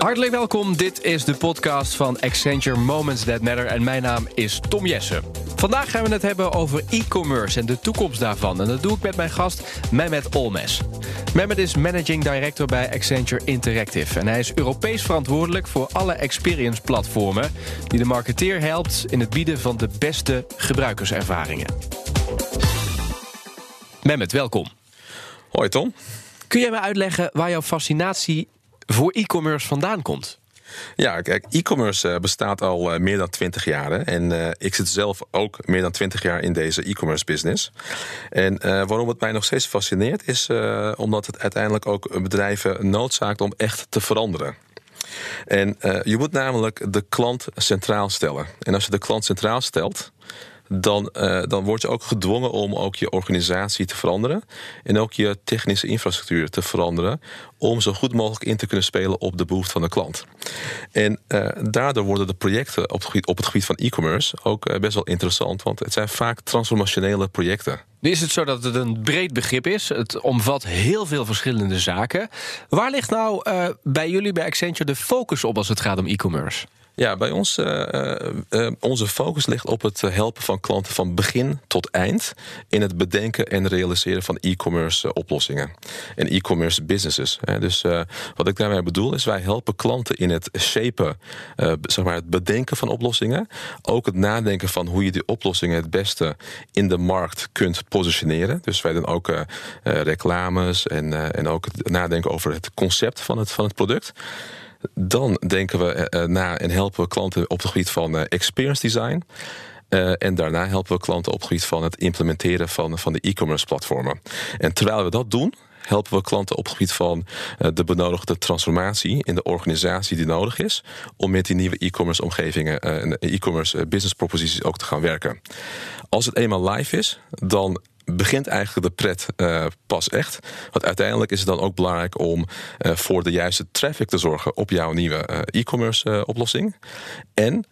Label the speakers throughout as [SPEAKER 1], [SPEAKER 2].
[SPEAKER 1] Hartelijk welkom. Dit is de podcast van Accenture Moments That Matter. En mijn naam is Tom Jessen. Vandaag gaan we het hebben over e-commerce en de toekomst daarvan. En dat doe ik met mijn gast Mehmet Olmes. Mehmet is Managing Director bij Accenture Interactive. En hij is Europees verantwoordelijk voor alle experience platformen... die de marketeer helpt in het bieden van de beste gebruikerservaringen. Mehmet, welkom.
[SPEAKER 2] Hoi Tom.
[SPEAKER 1] Kun jij me uitleggen waar jouw fascinatie voor e-commerce vandaan komt?
[SPEAKER 2] Ja, kijk, e-commerce eh, bestaat al eh, meer dan 20 jaar. En uh, ik zit zelf ook meer dan 20 jaar in deze e-commerce business. En waarom het mij nog steeds fascineert, is omdat het uiteindelijk ook bedrijven noodzaakt om echt te veranderen. En je moet namelijk de klant centraal stellen. En als je de klant centraal stelt, dan, uh, dan word je ook gedwongen om ook je organisatie te veranderen. En ook je technische infrastructuur te veranderen. Om zo goed mogelijk in te kunnen spelen op de behoefte van de klant. En uh, daardoor worden de projecten op het gebied, op het gebied van e-commerce ook uh, best wel interessant. Want het zijn vaak transformationele projecten.
[SPEAKER 1] Nu is het zo dat het een breed begrip is. Het omvat heel veel verschillende zaken. Waar ligt nou bij jullie bij Accenture de focus op als het gaat om e-commerce?
[SPEAKER 2] Ja, bij ons, uh, uh, onze focus ligt op het helpen van klanten van begin tot eind in het bedenken en realiseren van e-commerce oplossingen en e-commerce businesses. Dus wat ik daarmee bedoel is, wij helpen klanten in het shapen, zeg maar het bedenken van oplossingen, ook het nadenken van hoe je die oplossingen het beste in de markt kunt positioneren. Dus wij doen ook reclames en, en ook het nadenken over het concept van het, van het product. Dan denken we na en helpen we klanten op het gebied van experience design. En daarna helpen we klanten op het gebied van het implementeren van, van de e-commerce platformen. En terwijl we dat doen, helpen we klanten op het gebied van de benodigde transformatie in de organisatie die nodig is. Om met die nieuwe e-commerce omgevingen en e-commerce business proposities ook te gaan werken. Als het eenmaal live is, dan begint eigenlijk de pret uh, pas echt. Want uiteindelijk is het dan ook belangrijk om uh, voor de juiste traffic te zorgen op jouw nieuwe uh, e-commerce oplossing. En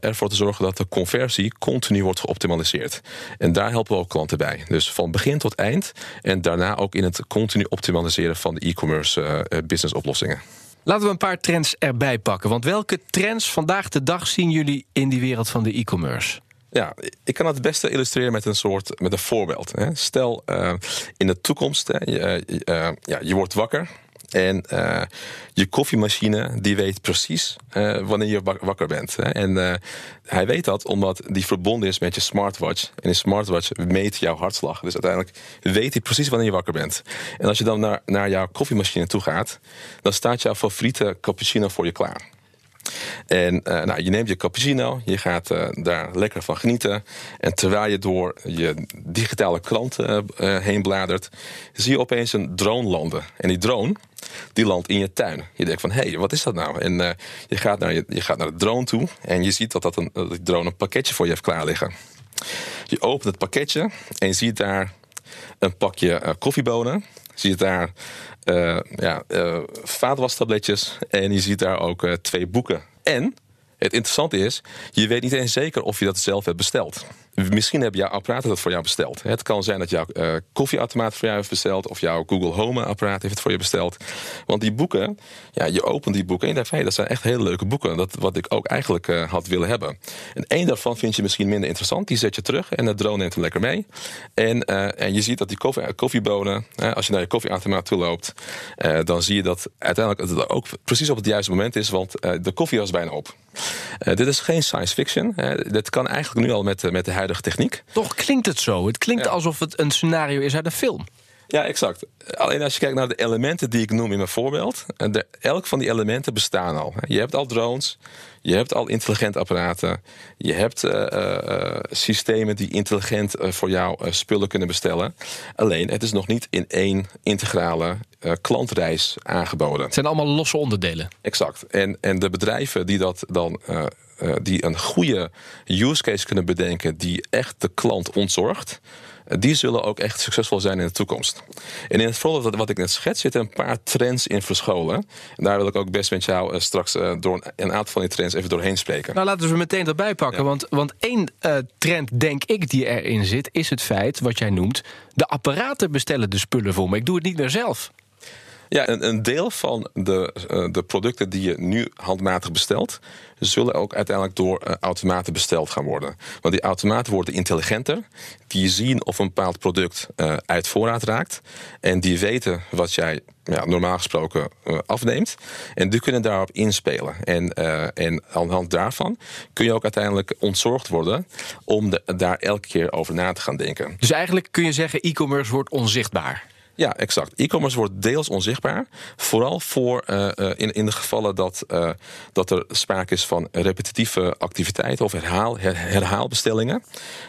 [SPEAKER 2] ervoor te zorgen dat de conversie continu wordt geoptimaliseerd. En daar helpen we ook klanten bij. Dus van begin tot eind. En daarna ook in het continu optimaliseren van de e-commerce business oplossingen.
[SPEAKER 1] Laten we een paar trends erbij pakken. Want welke trends vandaag de dag zien jullie in die wereld van de e-commerce?
[SPEAKER 2] Ja, ik kan het beste illustreren met een soort met een voorbeeld. Hè. Stel, uh, in de toekomst, hè, je, uh, ja, je wordt wakker. En je koffiemachine die weet precies wanneer je wakker bent. Hè. En hij weet dat omdat die verbonden is met je smartwatch. En die smartwatch meet jouw hartslag. Dus uiteindelijk weet hij precies wanneer je wakker bent. En als je dan naar, naar jouw koffiemachine toe gaat, dan staat jouw favoriete cappuccino voor je klaar. En uh, nou, je neemt je cappuccino, je gaat uh, daar lekker van genieten. En terwijl je door je digitale krant uh, heen bladert, zie je opeens een drone landen. En die drone, die landt in je tuin. Je denkt van, hé, hey, wat is dat nou? En je, gaat naar je, je gaat naar de drone toe en je ziet dat, dat, een, die drone een pakketje voor je heeft klaar liggen. Je opent het pakketje en je ziet daar een pakje koffiebonen. Zie je daar uh, ja, uh, vaatwastabletjes en je ziet daar ook uh, twee boeken. En het interessante is, je weet niet eens zeker of je dat zelf hebt besteld. Misschien hebben jouw apparaten dat voor jou besteld. Het kan zijn dat jouw uh, koffieautomaat voor jou heeft besteld... of jouw Google Home-apparaat heeft het voor je besteld. Want die boeken, ja, je opent die boeken en je denkt... Hey, dat zijn echt hele leuke boeken, dat, wat ik ook eigenlijk uh, had willen hebben. En één daarvan vind je misschien minder interessant. Die zet je terug en de drone neemt hem lekker mee. En, uh, en je ziet dat die koffie, koffiebonen, als je naar je koffieautomaat toe loopt... dan zie je dat uiteindelijk het ook precies op het juiste moment is... want de koffie was bijna op. dit is geen science fiction. dit kan eigenlijk nu al met, met de huidige techniek.
[SPEAKER 1] Toch klinkt het zo. Het klinkt ja. alsof het een scenario is uit een film.
[SPEAKER 2] Ja, exact. Alleen als je kijkt naar de elementen die ik noem in mijn voorbeeld. De, elk van die elementen bestaan al. Je hebt al drones, je hebt al intelligente apparaten. Je hebt uh, uh, systemen die intelligent uh, voor jou spullen kunnen bestellen. Alleen, het is nog niet in één integrale klantreis aangeboden.
[SPEAKER 1] Het zijn allemaal losse onderdelen.
[SPEAKER 2] Exact. En, en de bedrijven die dat dan uh, die een goede use case kunnen bedenken die echt de klant ontzorgt, die zullen ook echt succesvol zijn in de toekomst. En in het voorbeeld wat ik net schets, zitten een paar trends in verscholen. En daar wil ik ook best met jou uh, straks door een aantal van die trends even doorheen spreken.
[SPEAKER 1] Nou, laten we meteen erbij pakken. Ja. Want, want één uh, trend, denk ik, die erin zit, is het feit wat jij noemt: de apparaten bestellen de spullen voor me. Ik doe het niet meer zelf.
[SPEAKER 2] Ja, een, een deel van de, uh, de producten die je nu handmatig bestelt, zullen ook uiteindelijk door uh, automaten besteld gaan worden. Want die automaten worden intelligenter. Die zien of een bepaald product uh, uit voorraad raakt. En die weten wat jij ja, normaal gesproken afneemt. En die kunnen daarop inspelen. En, en aan de hand daarvan kun je ook uiteindelijk ontzorgd worden om daar elke keer over na te gaan denken.
[SPEAKER 1] Dus eigenlijk kun je zeggen, e-commerce wordt onzichtbaar.
[SPEAKER 2] Ja, exact. E-commerce wordt deels onzichtbaar. Vooral voor uh, in, in de gevallen dat, uh, dat er sprake is van repetitieve activiteiten of herhaal, her, herhaalbestellingen.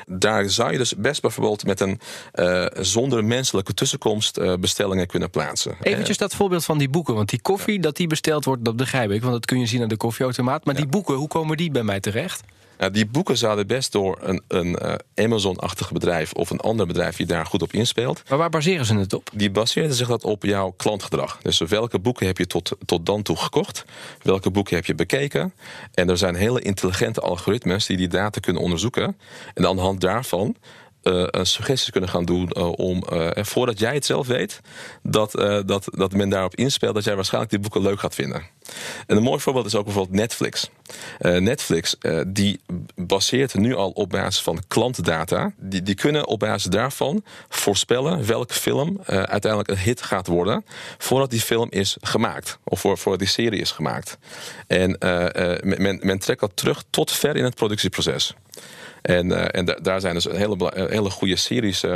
[SPEAKER 2] Daar zou je dus best bijvoorbeeld met een uh, zonder menselijke tussenkomst bestellingen kunnen plaatsen.
[SPEAKER 1] Eventjes dat voorbeeld van die boeken. Want die koffie, dat die besteld wordt, dat begrijp ik. Want dat kun je zien aan de koffieautomaat. Maar ja. die boeken, hoe komen die bij mij terecht?
[SPEAKER 2] Nou, die boeken zouden best door een, een uh, Amazon-achtig bedrijf of een ander bedrijf die daar goed op inspeelt.
[SPEAKER 1] Maar waar baseren ze het op?
[SPEAKER 2] Die baseren zich dat op jouw klantgedrag. Dus welke boeken heb je tot, tot dan toe gekocht? Welke boeken heb je bekeken? En er zijn hele intelligente algoritmes die die data kunnen onderzoeken. En aan de hand daarvan suggesties kunnen gaan doen uh, om, uh, voordat jij het zelf weet, dat, dat, dat men daarop inspeelt dat jij waarschijnlijk die boeken leuk gaat vinden. En een mooi voorbeeld is ook bijvoorbeeld Netflix. Netflix die baseert nu al op basis van klantdata. Die, die kunnen op basis daarvan voorspellen welke film uiteindelijk een hit gaat worden voordat die film is gemaakt. Of voor, voordat die serie is gemaakt. En men, men trekt dat terug tot ver in het productieproces. En, uh, en daar zijn dus hele, hele goede series, uh,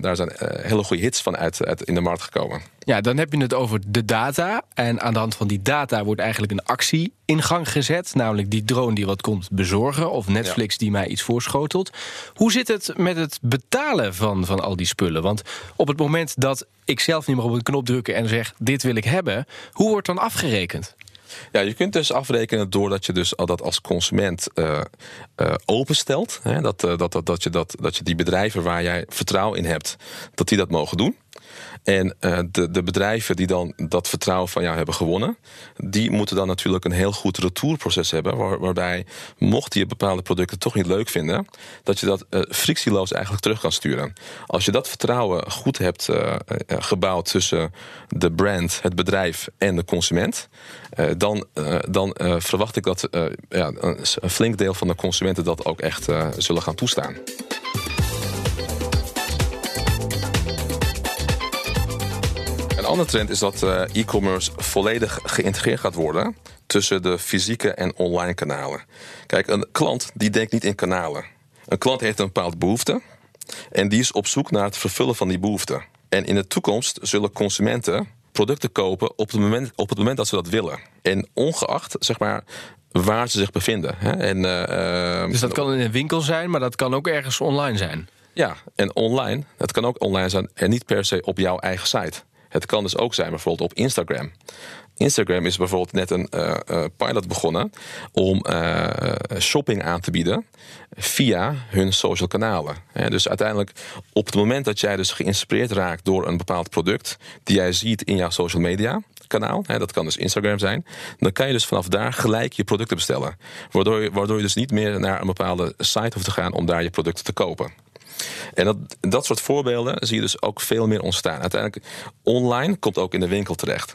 [SPEAKER 2] daar zijn hele goede hits van uit, uit, in de markt gekomen.
[SPEAKER 1] Ja, dan heb je het over de data. En aan de hand van die data wordt eigenlijk een actie in gang gezet. Namelijk die drone die wat komt bezorgen. Of Netflix ja. die mij iets voorschotelt. Hoe zit het met het betalen van, van al die spullen? Want op het moment dat ik zelf niet meer op een knop druk en zeg: dit wil ik hebben, hoe wordt dan afgerekend?
[SPEAKER 2] Ja, je kunt dus afrekenen doordat je dus dat als consument uh, uh, openstelt. Hè, dat, uh, dat, dat, dat, je dat, dat je die bedrijven waar jij vertrouwen in hebt, dat die dat mogen doen. En uh, de, de bedrijven die dan dat vertrouwen van jou hebben gewonnen, die moeten dan natuurlijk een heel goed retourproces hebben. Waar, waarbij, mocht je bepaalde producten toch niet leuk vinden, dat je dat uh, frictieloos eigenlijk terug kan sturen. Als je dat vertrouwen goed hebt uh, gebouwd tussen de brand, het bedrijf en de consument, dan, dan verwacht ik dat ja, een flink deel van de consumenten dat ook echt zullen gaan toestaan. Andere trend is dat uh, e-commerce volledig geïntegreerd gaat worden tussen de fysieke en online kanalen. Kijk, een klant die denkt niet in kanalen. Een klant heeft een bepaalde behoefte en die is op zoek naar het vervullen van die behoefte. En in de toekomst zullen consumenten producten kopen op het moment, op het moment dat ze dat willen. En ongeacht, zeg maar, waar ze zich bevinden. Hè? En,
[SPEAKER 1] uh, dus dat kan in een winkel zijn, maar dat kan ook ergens online zijn.
[SPEAKER 2] Ja, en online, dat kan ook online zijn en niet per se op jouw eigen site. Het kan dus ook zijn bijvoorbeeld op Instagram. Instagram is bijvoorbeeld net een uh, uh, pilot begonnen om uh, shopping aan te bieden via hun social kanalen. dus uiteindelijk op het moment dat jij dus geïnspireerd raakt door een bepaald product die jij ziet in jouw social media kanaal, dat kan dus Instagram zijn, dan kan je dus vanaf daar gelijk je producten bestellen. Waardoor je, waardoor je dus niet meer naar een bepaalde site hoeft te gaan om daar je producten te kopen. En dat, dat soort voorbeelden zie je dus ook veel meer ontstaan. Uiteindelijk, online komt ook in de winkel terecht.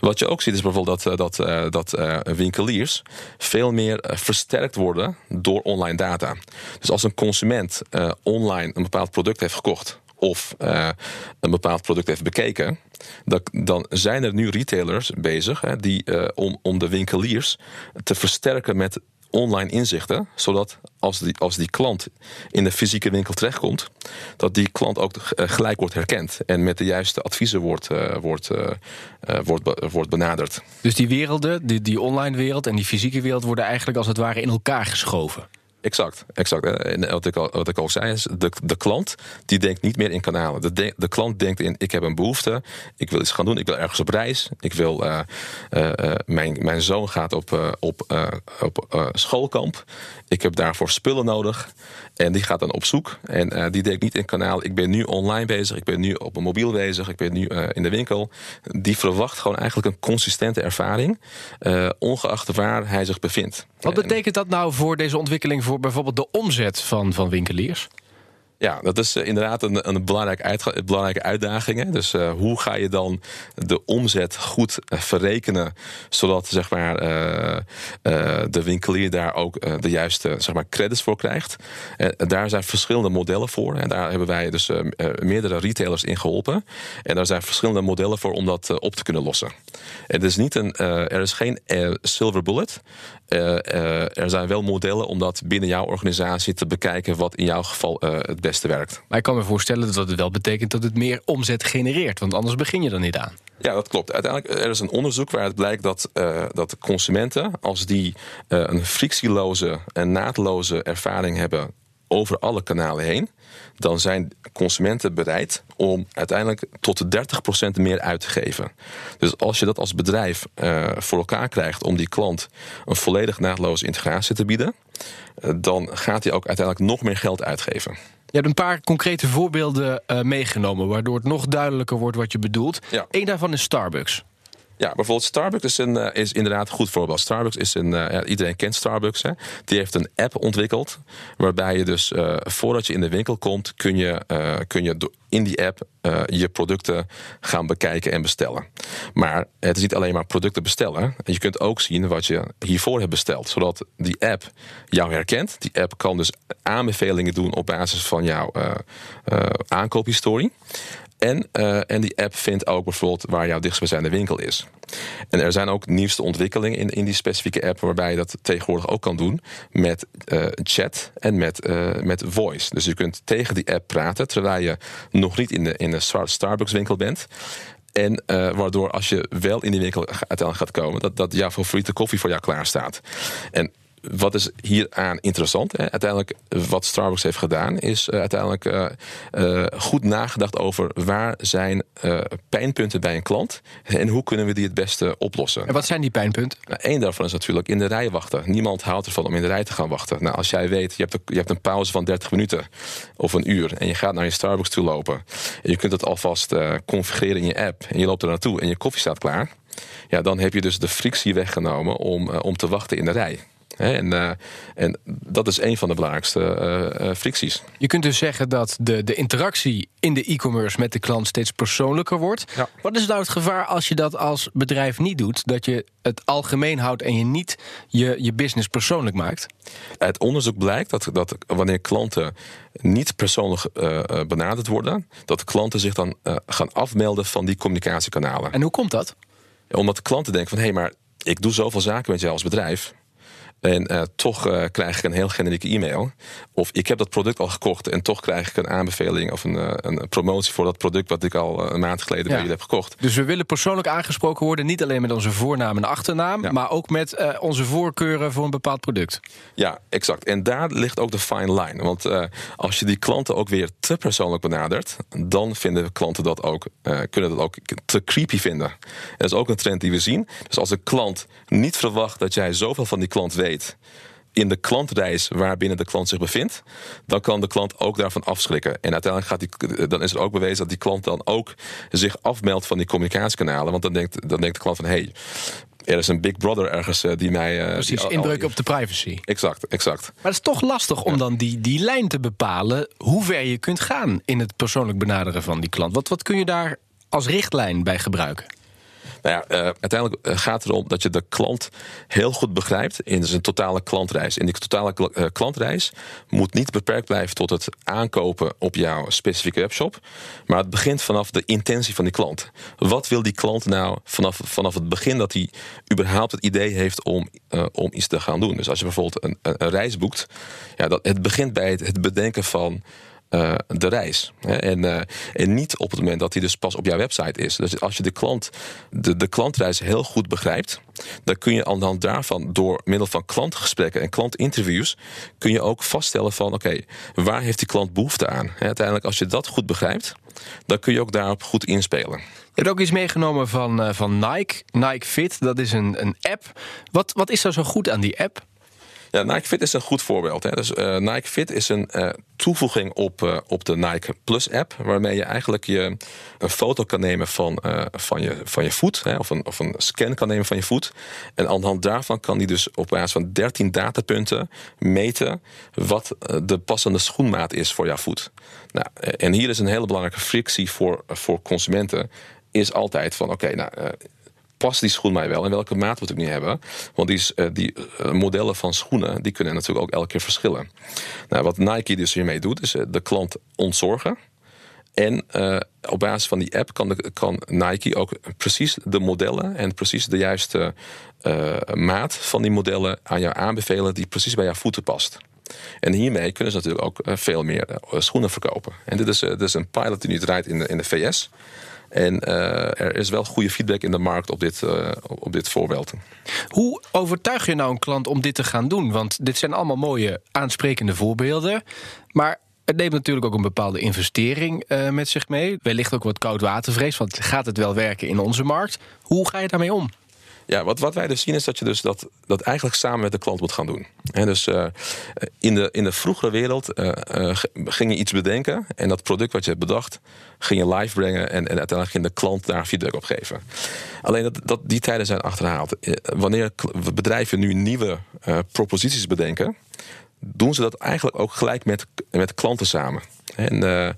[SPEAKER 2] Wat je ook ziet is bijvoorbeeld dat, dat, eh, dat uh, winkeliers veel meer eh, versterkt worden door online data. Dus als een consument online een bepaald product heeft gekocht of een bepaald product heeft bekeken, dan zijn er nu retailers bezig die, om, om de winkeliers te versterken met online inzichten, zodat als die, als die klant in de fysieke winkel terechtkomt, dat die klant ook eh, gelijk wordt herkend en met de juiste adviezen wordt, uh, wordt, uh, wordt, wordt benaderd.
[SPEAKER 1] Dus die werelden, die, die online wereld en die fysieke wereld, worden eigenlijk als het ware in elkaar geschoven.
[SPEAKER 2] Exact, exact. En wat ik al, wat ik al zei is, de, de klant die denkt niet meer in kanalen. De, de, klant denkt in, ik heb een behoefte, ik wil iets gaan doen, ik wil ergens op reis, ik wil, uh, uh, mijn, mijn zoon gaat op, op, op schoolkamp, ik heb daarvoor spullen nodig en die gaat dan op zoek. En die denkt niet in kanaal, ik ben nu online bezig, ik ben nu op een mobiel bezig, ik ben nu in de winkel. Die verwacht gewoon eigenlijk een consistente ervaring, ongeacht waar hij zich bevindt.
[SPEAKER 1] Wat betekent dat nou voor deze ontwikkeling voor bijvoorbeeld de omzet van, van winkeliers?
[SPEAKER 2] Ja, dat is uh, inderdaad een, een belangrijke, belangrijke uitdaging. Hè? Dus uh, hoe ga je dan de omzet goed uh, verrekenen, zodat zeg maar, de winkelier daar ook de juiste zeg maar, credits voor krijgt? daar zijn verschillende modellen voor. En daar hebben wij dus meerdere retailers in geholpen. En daar zijn verschillende modellen voor om dat op te kunnen lossen. Het is niet een, er is geen silver bullet. Er zijn wel modellen om dat binnen jouw organisatie te bekijken wat in jouw geval het beste werkt.
[SPEAKER 1] Maar ik kan me voorstellen dat het wel betekent dat het meer omzet genereert. Want anders begin je er niet aan.
[SPEAKER 2] Ja, dat klopt. Uiteindelijk er is een onderzoek waaruit blijkt dat, uh, dat consumenten, als die uh, een frictieloze en naadloze ervaring hebben over alle kanalen heen, dan zijn consumenten bereid om uiteindelijk tot 30% meer uit te geven. Dus als je dat als bedrijf uh, voor elkaar krijgt om die klant een volledig naadloze integratie te bieden, uh, dan gaat hij ook uiteindelijk nog meer geld uitgeven.
[SPEAKER 1] Je hebt een paar concrete voorbeelden uh, meegenomen, waardoor het nog duidelijker wordt wat je bedoelt.
[SPEAKER 2] Ja.
[SPEAKER 1] Eén daarvan is Starbucks.
[SPEAKER 2] Ja, bijvoorbeeld Starbucks is, een, uh, is inderdaad een goed voorbeeld. Starbucks is een, uh, ja, iedereen kent Starbucks. Hè? Die heeft een app ontwikkeld. Waarbij je dus uh, voordat je in de winkel komt, kun je, kun je in die app je producten gaan bekijken en bestellen. Maar het is niet alleen maar producten bestellen. Je kunt ook zien wat je hiervoor hebt besteld. Zodat die app jou herkent. Die app kan dus aanbevelingen doen op basis van jouw aankoophistorie. En, uh, en die app vindt ook bijvoorbeeld waar jouw dichtstbijzijnde winkel is. En er zijn ook nieuwste ontwikkelingen in, in die specifieke app, waarbij je dat tegenwoordig ook kan doen met uh, chat en met, uh, met voice. Dus je kunt tegen die app praten terwijl je nog niet in de, in de Starbucks winkel bent. En waardoor als je wel in die winkel uiteindelijk gaat komen, dat, dat jouw favoriete koffie voor jou klaar staat. En wat is hieraan interessant? Hè? Uiteindelijk, wat Starbucks heeft gedaan, is uh, uiteindelijk uh, uh, goed nagedacht over waar zijn pijnpunten bij een klant en hoe kunnen we die het beste oplossen.
[SPEAKER 1] En wat zijn die pijnpunten?
[SPEAKER 2] Nou, Eén daarvan is natuurlijk in de rij wachten. Niemand houdt ervan om in de rij te gaan wachten. Nou, als jij weet, je hebt, een, je hebt een pauze van 30 minuten of een uur en je gaat naar je Starbucks toe lopen en je kunt het alvast configureren in je app en je loopt er naartoe en je koffie staat klaar. Ja, dan heb je dus de frictie weggenomen om, om te wachten in de rij. En, uh, en, dat is een van de belangrijkste uh, uh, fricties.
[SPEAKER 1] Je kunt dus zeggen dat de, de interactie in de e-commerce met de klant steeds persoonlijker wordt.
[SPEAKER 2] Ja.
[SPEAKER 1] Wat is nou het gevaar als je dat als bedrijf niet doet? Dat je het algemeen houdt en je niet je, je business persoonlijk maakt?
[SPEAKER 2] Het onderzoek blijkt dat, dat wanneer klanten niet persoonlijk benaderd worden, dat klanten zich dan gaan afmelden van die communicatiekanalen.
[SPEAKER 1] En hoe komt dat?
[SPEAKER 2] Omdat klanten denken van hé, hey, maar ik doe zoveel zaken met jou als bedrijf. En uh, toch uh, krijg ik een heel generieke e-mail. Of ik heb dat product al gekocht en toch krijg ik een aanbeveling of een, uh, een promotie voor dat product wat ik al een maand geleden ja. bij jullie heb gekocht.
[SPEAKER 1] Dus we willen persoonlijk aangesproken worden, niet alleen met onze voornaam en achternaam, ja. maar ook met onze voorkeuren voor een bepaald product.
[SPEAKER 2] Ja, exact. En daar ligt ook de fine line. Want als je die klanten ook weer te persoonlijk benadert, dan vinden klanten dat ook, kunnen dat ook te creepy vinden. Dat is ook een trend die we zien. Dus als een klant niet verwacht dat jij zoveel van die klant weet in de klantreis waarbinnen de klant zich bevindt, dan kan de klant ook daarvan afschrikken. En uiteindelijk gaat die, dan is er ook bewezen dat die klant dan ook zich afmeldt van die communicatiekanalen. Want dan denkt, dan denkt de klant van hé. Hey, er is een big brother ergens uh, die mij. Uh,
[SPEAKER 1] Precies,
[SPEAKER 2] die,
[SPEAKER 1] inbreuk op de privacy.
[SPEAKER 2] Exact, exact.
[SPEAKER 1] Maar het is toch lastig om ja. dan die, die lijn te bepalen hoe ver je kunt gaan in het persoonlijk benaderen van die klant. Wat, wat kun je daar als richtlijn bij gebruiken?
[SPEAKER 2] Nou ja, uh, uiteindelijk gaat het erom dat je de klant heel goed begrijpt in zijn totale klantreis. En die totale uh, klantreis moet niet beperkt blijven tot het aankopen op jouw specifieke webshop. Maar het begint vanaf de intentie van die klant. Wat wil die klant nou vanaf, vanaf het begin dat hij überhaupt het idee heeft om, om iets te gaan doen? Dus als je bijvoorbeeld een, een, reis boekt, ja, dat, het begint bij het bedenken van. Uh, de reis. En, uh, en niet op het moment dat hij dus pas op jouw website is. Dus als je de, klant, de, de klantreis heel goed begrijpt, dan kun je aan de hand daarvan, door middel van klantgesprekken en klantinterviews, kun je ook vaststellen van oké, waar heeft die klant behoefte aan? He, uiteindelijk, als je dat goed begrijpt, dan kun je ook daarop goed inspelen.
[SPEAKER 1] Je hebt ook iets meegenomen van, uh, van Nike, Nike Fit. Dat is een, een app. Wat, wat is er zo goed aan die app?
[SPEAKER 2] Ja, Nike Fit is een goed voorbeeld. Hè. Dus, uh, Nike Fit is een uh, toevoeging op, uh, op de Nike Plus app, waarmee je eigenlijk je een foto kan nemen van, van, je, van je voet, hè, of, een, of een scan kan nemen van je voet. En aan de hand daarvan kan die dus op basis van 13 datapunten meten wat de passende schoenmaat is voor jouw voet. Nou, en hier is een hele belangrijke frictie voor, voor consumenten. Is altijd van oké, nou past die schoen mij wel en welke maat moet ik nu hebben? Want die, uh, die uh, modellen van schoenen die kunnen natuurlijk ook elke keer verschillen. Nou, wat Nike dus hiermee doet, is uh, de klant ontzorgen. En op basis van die app kan, kan Nike ook precies de modellen en precies de juiste maat van die modellen aan jou aanbevelen die precies bij jouw voeten past. En hiermee kunnen ze natuurlijk ook veel meer schoenen verkopen. En dit is, dit is een pilot die nu draait in de, in de VS. En uh, er is wel goede feedback in de markt op dit, uh, op dit voorbeeld.
[SPEAKER 1] Hoe overtuig je nou een klant om dit te gaan doen? Want dit zijn allemaal mooie aansprekende voorbeelden. Maar het neemt natuurlijk ook een bepaalde investering uh, met zich mee. Wellicht ook wat koudwatervrees, want gaat het wel werken in onze markt? Hoe ga je daarmee om?
[SPEAKER 2] Ja, wat, wat wij dus zien is dat je dus dat, dat eigenlijk samen met de klant moet gaan doen. He, dus uh, in, de, in de vroegere wereld uh, ging je iets bedenken en dat product wat je hebt bedacht, ging je live brengen en, en uiteindelijk ging de klant daar feedback op geven. Alleen dat, dat die tijden zijn achterhaald. Wanneer bedrijven nu nieuwe proposities bedenken, doen ze dat eigenlijk ook gelijk met, met klanten samen. En, uh,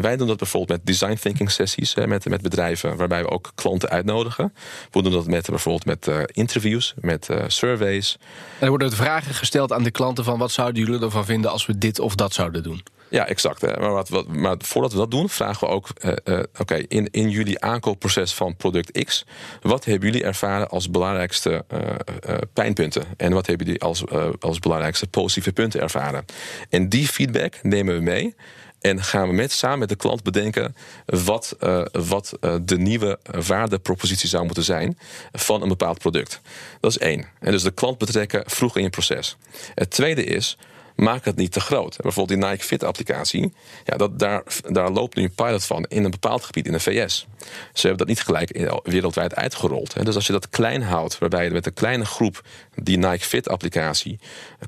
[SPEAKER 2] wij doen dat bijvoorbeeld met design thinking sessies hè, met, met bedrijven, waarbij we ook klanten uitnodigen. We doen dat met bijvoorbeeld met uh, interviews, met uh, surveys.
[SPEAKER 1] En er worden vragen gesteld aan de klanten van wat zouden jullie ervan vinden als we dit of dat zouden doen?
[SPEAKER 2] Ja, exact. Maar, wat, wat, maar voordat we dat doen, vragen we ook: uh, uh, oké, in, in jullie aankoopproces van product X, wat hebben jullie ervaren als belangrijkste uh, pijnpunten? En wat hebben jullie als, als belangrijkste positieve punten ervaren? En die feedback nemen we mee. En gaan we met, samen met de klant bedenken wat, wat de nieuwe waardepropositie zou moeten zijn van een bepaald product. Dat is één. En dus de klant betrekken vroeg in je proces. Het tweede is maak het niet te groot. Bijvoorbeeld die Nike Fit applicatie, ja, dat, daar, daar loopt nu een pilot van in een bepaald gebied in de VS. Ze hebben dat niet gelijk wereldwijd uitgerold. Dus als je dat klein houdt, waarbij je met een kleine groep die Nike Fit applicatie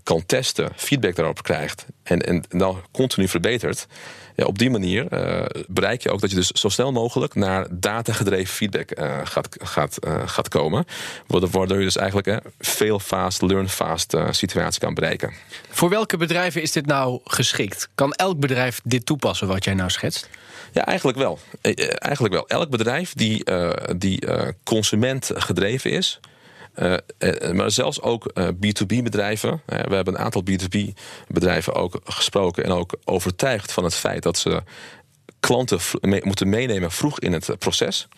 [SPEAKER 2] kan testen, feedback daarop krijgt en, en dan continu verbetert, ja, op die manier uh, bereik je ook dat je dus zo snel mogelijk naar datagedreven feedback uh, gaat, gaat, uh, gaat komen. Waardoor je dus eigenlijk veel fast, learn fast situatie kan bereiken.
[SPEAKER 1] Voor welke bedrijven is dit nou geschikt? Kan elk bedrijf dit toepassen wat jij nou schetst?
[SPEAKER 2] Ja, eigenlijk wel. Eigenlijk wel. Elk bedrijf die, die consument gedreven is, maar zelfs ook B2B-bedrijven. we hebben een aantal B2B-bedrijven ook gesproken en ook overtuigd van het feit dat ze klanten moeten meenemen vroeg in het proces.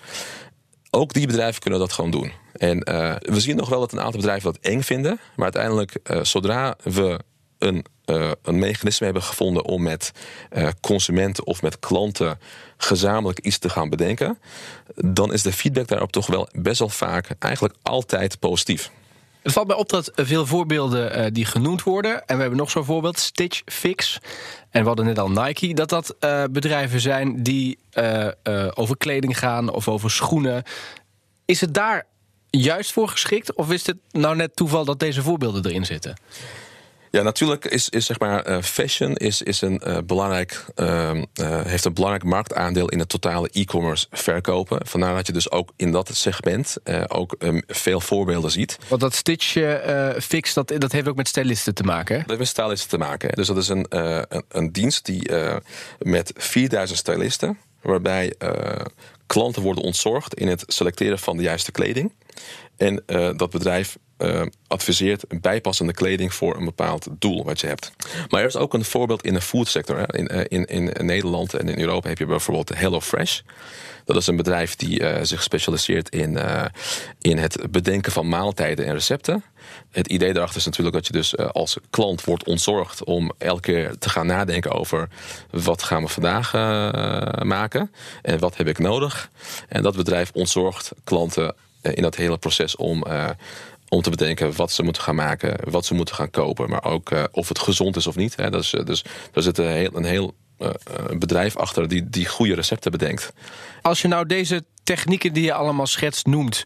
[SPEAKER 2] Ook die bedrijven kunnen dat gewoon doen. En we zien nog wel dat een aantal bedrijven dat eng vinden. Maar uiteindelijk, zodra we een, uh, een mechanisme hebben gevonden om met uh, consumenten of met klanten gezamenlijk iets te gaan bedenken, dan is de feedback daarop toch wel best wel vaak eigenlijk altijd positief.
[SPEAKER 1] Het valt mij op dat veel voorbeelden uh, die genoemd worden, en we hebben nog zo'n voorbeeld, Stitch Fix, en we hadden net al Nike, dat dat bedrijven zijn die over kleding gaan of over schoenen. Is het daar juist voor geschikt, of is het nou net toeval dat deze voorbeelden erin zitten?
[SPEAKER 2] Ja, natuurlijk is, is zeg maar, uh, fashion is, is een, uh, belangrijk, uh, heeft een belangrijk marktaandeel in het totale e-commerce verkopen. Vandaar dat je dus ook in dat segment ook ehm, veel voorbeelden ziet.
[SPEAKER 1] Want dat Stitch Fix, dat, dat heeft ook met stylisten te maken? Hè? Dat
[SPEAKER 2] heeft met stylisten te maken. Dus dat is een, een, een, dienst die met 4000 stylisten, waarbij klanten worden ontzorgd in het selecteren van de juiste kleding. En dat bedrijf uh, adviseert bijpassende kleding voor een bepaald doel wat je hebt. Maar er is ook een voorbeeld in de foodsector. Hè. In, eh, in, in Nederland en in Europa heb je bijvoorbeeld HelloFresh. Dat is een bedrijf die uh, zich specialiseert in, in het bedenken van maaltijden en recepten. Het idee daarachter is natuurlijk dat je dus als klant wordt ontzorgd om elke keer te gaan nadenken over wat gaan we vandaag maken en wat heb ik nodig. En dat bedrijf ontzorgt klanten in dat hele proces om om te bedenken wat ze moeten gaan maken, wat ze moeten gaan kopen, maar ook uh, of het gezond is of niet. Hè. Dat is, eh, dus daar zit een heel, een heel uh, bedrijf achter die, die goede recepten bedenkt.
[SPEAKER 1] Als je nou deze technieken die je allemaal schetst noemt,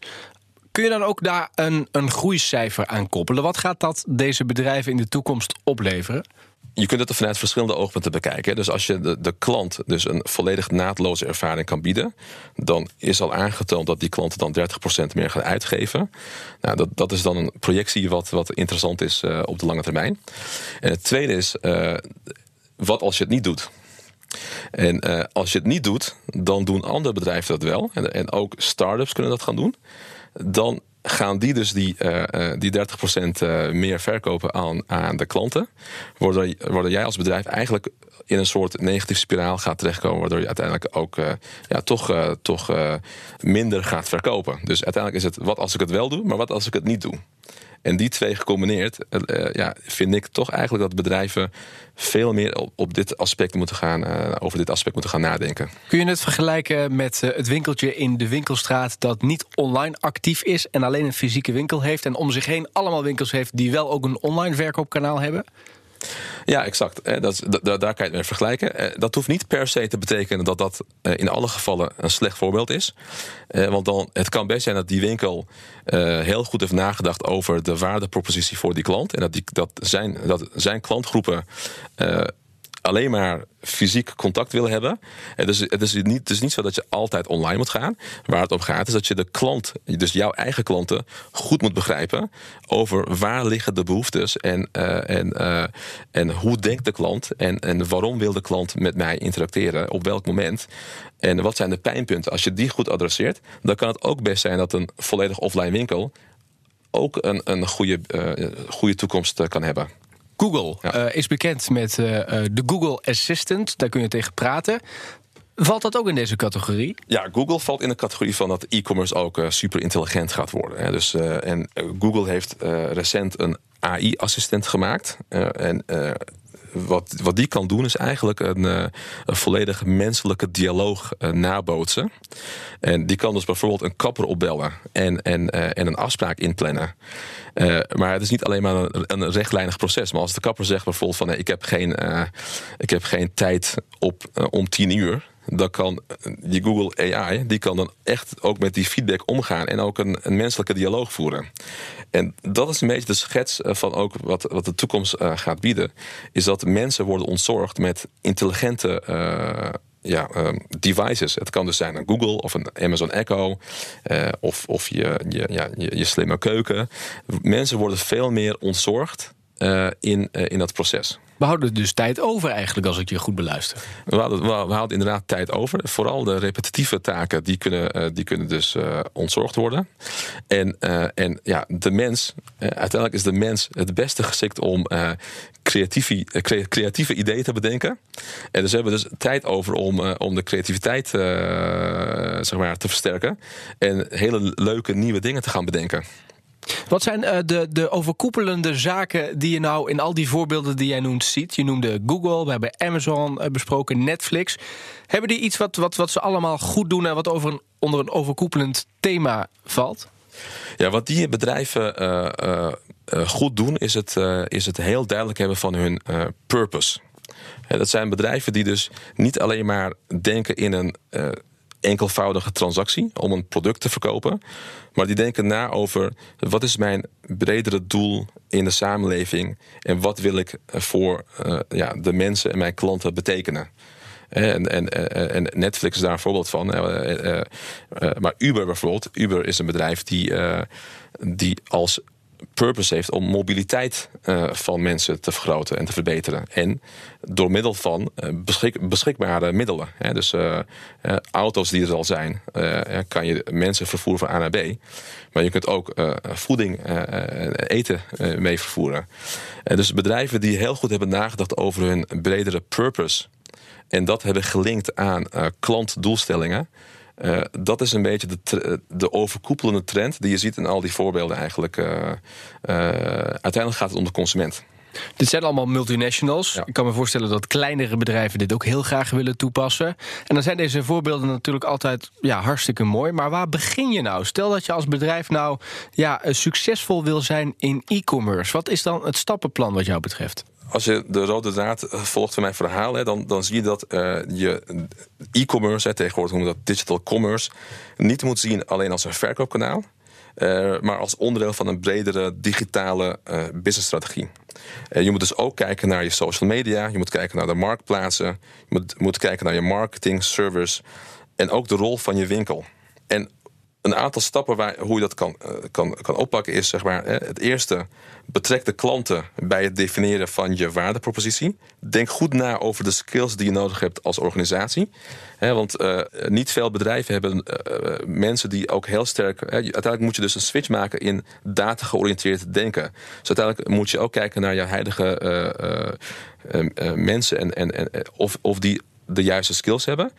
[SPEAKER 1] Kun je dan ook daar een, een groeicijfer aan koppelen? Wat gaat dat deze bedrijven in de toekomst opleveren?
[SPEAKER 2] Je kunt het vanuit verschillende oogpunten bekijken. Dus als je de, de klant dus een volledig naadloze ervaring kan bieden, dan is al aangetoond dat die klanten dan 30% meer gaan uitgeven. Nou, dat, dat is dan een projectie wat, wat interessant is uh, op de lange termijn. En het tweede is, uh, wat als je het niet doet? En uh, als je het niet doet, dan doen andere bedrijven dat wel. En, en ook start-ups kunnen dat gaan doen. Dan gaan die dus die, uh, die 30% uh, meer verkopen aan, aan de klanten. Waardoor, waardoor jij als bedrijf eigenlijk in een soort negatieve spiraal gaat terechtkomen. Waardoor je uiteindelijk ook ja, toch, toch minder gaat verkopen. Dus uiteindelijk is het wat als ik het wel doe, maar wat als ik het niet doe. En die twee gecombineerd, uh, ja, vind ik toch eigenlijk dat bedrijven veel meer op, op dit aspect moeten gaan, uh, over dit aspect moeten gaan nadenken.
[SPEAKER 1] Kun je het vergelijken met het winkeltje in de winkelstraat dat niet online actief is en alleen een fysieke winkel heeft en om zich heen allemaal winkels heeft die wel ook een online verkoopkanaal hebben?
[SPEAKER 2] Ja, exact. Dat, daar kan je het mee vergelijken. Dat hoeft niet per se te betekenen dat dat in alle gevallen een slecht voorbeeld is. Want dan, het kan best zijn dat die winkel heel goed heeft nagedacht over de waardepropositie voor die klant. En dat, die, dat, zijn, dat zijn klantgroepen alleen maar fysiek contact willen hebben. Dus het is, niet, het is niet zo dat je altijd online moet gaan. Waar het om gaat is dat je de klant, dus jouw eigen klanten, goed moet begrijpen over waar liggen de behoeftes en, uh, en, uh, en hoe denkt de klant en, en waarom wil de klant met mij interacteren, op welk moment. En wat zijn de pijnpunten? Als je die goed adresseert, dan kan het ook best zijn dat een volledig offline winkel ook een, een goede, uh, goede toekomst kan hebben.
[SPEAKER 1] Google ja. uh, is bekend met uh, de Google Assistant. Daar kun je tegen praten. Valt dat ook in deze categorie?
[SPEAKER 2] Ja, Google valt in de categorie van dat e-commerce ook uh, super intelligent gaat worden. Hè. Dus, en Google heeft recent een AI-assistent gemaakt. en wat, wat die kan doen is eigenlijk een, een volledig menselijke dialoog nabootsen. En die kan dus bijvoorbeeld een kapper opbellen en, en, en een afspraak inplannen. Maar het is niet alleen maar een, rechtlijnig proces. Maar als de kapper zegt bijvoorbeeld van ik, heb geen, ik heb geen tijd op, om tien uur. Dan kan die Google AI, die kan dan echt ook met die feedback omgaan en ook een, een menselijke dialoog voeren. En dat is een beetje de schets van ook wat, wat de toekomst gaat bieden. Is dat mensen worden ontzorgd met intelligente ja, um, devices. Het kan dus zijn een Google of een Amazon Echo of, of je, je, ja, je, slimme keuken. Mensen worden veel meer ontzorgd uh, in, uh, in dat proces.
[SPEAKER 1] We houden dus tijd over eigenlijk, als ik je goed beluister.
[SPEAKER 2] We houden, we houden inderdaad tijd over. Vooral de repetitieve taken, die kunnen, die kunnen dus uh, ontzorgd worden. En, uh, en ja, de mens, uh, uiteindelijk is de mens het beste geschikt om creatieve, creatieve ideeën te bedenken. En dus we hebben dus tijd over om, om de creativiteit zeg maar, te versterken. En hele leuke nieuwe dingen te gaan bedenken.
[SPEAKER 1] Wat zijn uh, de, de overkoepelende zaken die je nou in al die voorbeelden die jij noemt ziet? Je noemde Google, we hebben Amazon uh, besproken, Netflix. Hebben die iets wat, wat, wat ze allemaal goed doen en wat over een, onder een overkoepelend thema valt?
[SPEAKER 2] Ja, wat die bedrijven uh, goed doen, is het, is het heel duidelijk hebben van hun purpose. dat zijn bedrijven die dus niet alleen maar denken in een enkelvoudige transactie om een product te verkopen. Maar die denken na over wat is mijn bredere doel in de samenleving en wat wil ik voor uh, ja, de mensen en mijn klanten betekenen. En, en, en Netflix is daar een voorbeeld van. Maar Uber bijvoorbeeld. Uber is een bedrijf die, die als purpose heeft om mobiliteit uh, van mensen te vergroten en te verbeteren. En door middel van beschik beschikbare middelen. Hè, dus uh, auto's die er al zijn, kan je mensen vervoeren van A naar B. Maar je kunt ook voeding, eten mee vervoeren. dus bedrijven die heel goed hebben nagedacht over hun bredere purpose. En dat hebben gelinkt aan klantdoelstellingen uh, dat is een beetje de, de, overkoepelende trend die je ziet in al die voorbeelden eigenlijk. Uh, uh, uiteindelijk gaat het om de consument.
[SPEAKER 1] Dit zijn allemaal multinationals. Ja. Ik kan me voorstellen dat kleinere bedrijven dit ook heel graag willen toepassen. En dan zijn deze voorbeelden natuurlijk altijd ja, hartstikke mooi. Maar waar begin je nou? Stel dat je als bedrijf nou ja, succesvol wil zijn in e-commerce. Wat is dan het stappenplan wat jou betreft?
[SPEAKER 2] Als je de rode draad eh, volgt van mijn verhaal, hè, dan, dan zie je dat uh, je e-commerce, tegenwoordig noemen we dat digital commerce, niet moet zien alleen als een verkoopkanaal. maar als onderdeel van een bredere digitale businessstrategie. je moet dus ook kijken naar je social media, je moet kijken naar de marktplaatsen, je moet, moet kijken naar je marketing, service en ook de rol van je winkel. En een aantal stappen waar, hoe je dat kan, uh, kan, kan oppakken is zeg maar, het eerste, betrek de klanten bij het definiëren van je waardepropositie. Denk goed na over de skills die je nodig hebt als organisatie. want uh, niet veel bedrijven hebben uh, mensen die ook heel sterk. uiteindelijk moet je dus een switch maken in data georiënteerd denken. Dus uiteindelijk moet je ook kijken naar je huidige mensen en, en, en of, of die de juiste skills hebben.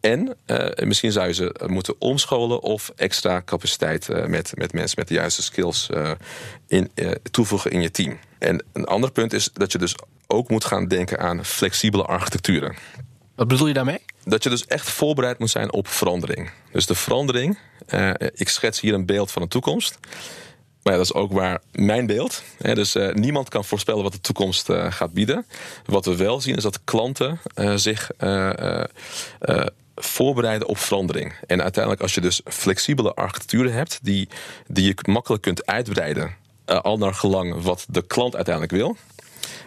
[SPEAKER 2] En uh, misschien zou je ze moeten omscholen of extra capaciteit uh, met, met mensen met de juiste skills uh, in, toevoegen in je team. En een ander punt is dat je dus ook moet gaan denken aan flexibele architecturen.
[SPEAKER 1] Wat bedoel je daarmee?
[SPEAKER 2] Dat je dus echt voorbereid moet zijn op verandering. Dus de verandering, ik schets hier een beeld van de toekomst. Maar ja, dat is ook waar mijn beeld. Hè, dus uh, niemand kan voorspellen wat de toekomst uh, gaat bieden. Wat we wel zien is dat klanten uh, zich voorbereiden op verandering. En uiteindelijk, als je dus flexibele architecturen hebt, die, die je makkelijk kunt uitbreiden, uh, al naar gelang wat de klant uiteindelijk wil,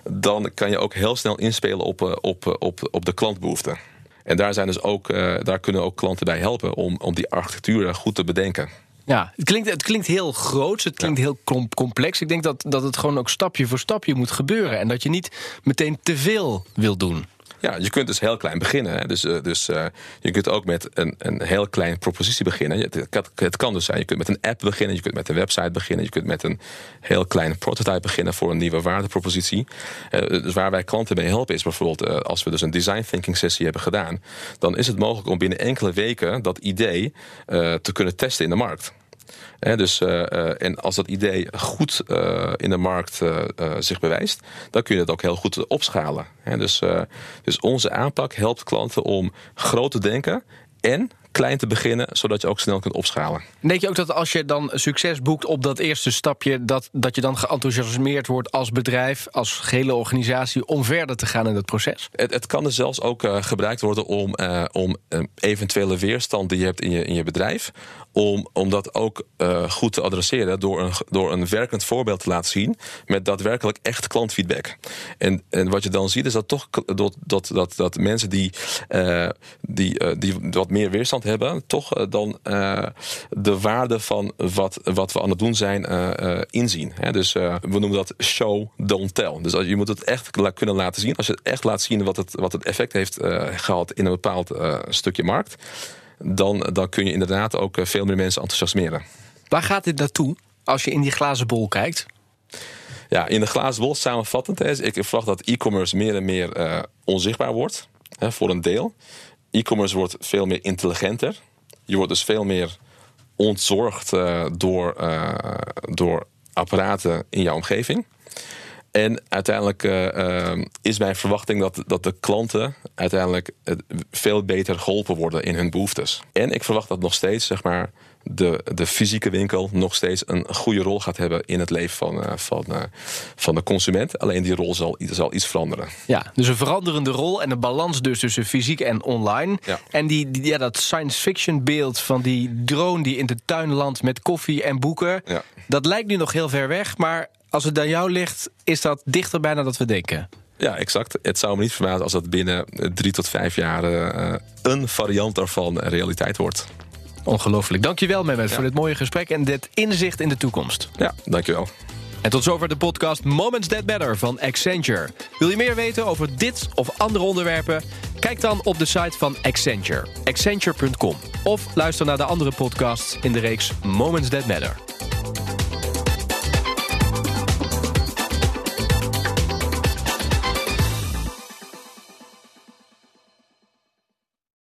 [SPEAKER 2] dan kan je ook heel snel inspelen op, uh, op, uh, op, op de klantbehoeften. En daar, zijn dus ook, daar kunnen ook klanten bij helpen om, om die architecturen goed te bedenken.
[SPEAKER 1] Ja, het klinkt, het klinkt heel groot, het klinkt heel complex. Ik denk dat, dat het gewoon ook stapje voor stapje moet gebeuren. En dat je niet meteen te veel wil doen.
[SPEAKER 2] Ja, je kunt dus heel klein beginnen. Hè. Dus, uh, dus uh, je kunt ook met een, een heel klein propositie beginnen. Het, het, kan dus zijn, je kunt met een app beginnen, je kunt met een website beginnen, je kunt met een heel klein prototype beginnen voor een nieuwe waardepropositie. Uh, dus waar wij klanten mee helpen is bijvoorbeeld als we dus een design thinking sessie hebben gedaan, dan is het mogelijk om binnen enkele weken dat idee te kunnen testen in de markt dus, uh, en als dat idee goed uh, in de markt zich bewijst, dan kun je dat ook heel goed opschalen. dus, dus onze aanpak helpt klanten om groot te denken en klein te beginnen, zodat je ook snel kunt opschalen.
[SPEAKER 1] Denk je ook dat als je dan succes boekt op dat eerste stapje, dat, dat je dan geenthousiasmeerd wordt als bedrijf, als gehele organisatie, om verder te gaan in het proces?
[SPEAKER 2] Het, het kan dus zelfs ook uh, gebruikt worden om, uh, om uh, eventuele weerstand die je hebt in je, in je bedrijf, om, om dat ook goed te adresseren door een, door een werkend voorbeeld te laten zien met daadwerkelijk echt klantfeedback. En, en wat je dan ziet is dat toch dat, dat, dat, dat mensen die, die, die wat meer weerstand hebben, toch eh, dan uh, de waarde van wat, wat we aan het doen zijn uh, inzien. Hè? Dus we noemen dat show, don't tell. Dus je moet het echt kunnen laten zien. Als je het echt laat zien wat het, wat het effect heeft gehad in een bepaald stukje markt, dan, dan kun je inderdaad ook veel meer mensen enthousiasmeren.
[SPEAKER 1] Waar gaat dit naartoe als je in die glazen bol kijkt?
[SPEAKER 2] Ja, in de glazen bol samenvattend. Hè, ik verwacht dat e-commerce meer en meer onzichtbaar wordt. Hè, voor een deel e-commerce wordt veel meer intelligenter. Je wordt dus veel meer ontzorgd uh, door, uh, door apparaten in jouw omgeving. En uiteindelijk uh, is mijn verwachting dat, dat de klanten uiteindelijk veel beter geholpen worden in hun behoeftes. En ik verwacht dat nog steeds, zeg maar, de, de fysieke winkel nog steeds een goede rol gaat hebben in het leven van, uh, van, uh, van de consument. Alleen die rol zal, zal iets veranderen.
[SPEAKER 1] Ja, dus een veranderende rol en een balans dus tussen fysiek en online. Ja. En die, die, ja, dat science fiction beeld van die drone die in de tuin landt met koffie en boeken. Ja. Dat lijkt nu nog heel ver weg, maar als het aan jou ligt, is dat dichter bijna dat we denken.
[SPEAKER 2] Ja, exact. Het zou me niet verbazen als dat binnen drie tot vijf jaar uh, een variant daarvan realiteit wordt.
[SPEAKER 1] Ongelooflijk. Dankjewel, Mehmet, ja. voor dit mooie gesprek en dit inzicht in de toekomst.
[SPEAKER 2] Ja, dankjewel.
[SPEAKER 1] En tot zover de podcast Moments That Matter van Accenture. Wil je meer weten over dit of andere onderwerpen? Kijk dan op de site van Accenture, accenture.com. Of luister naar de andere podcasts in de reeks Moments That Matter.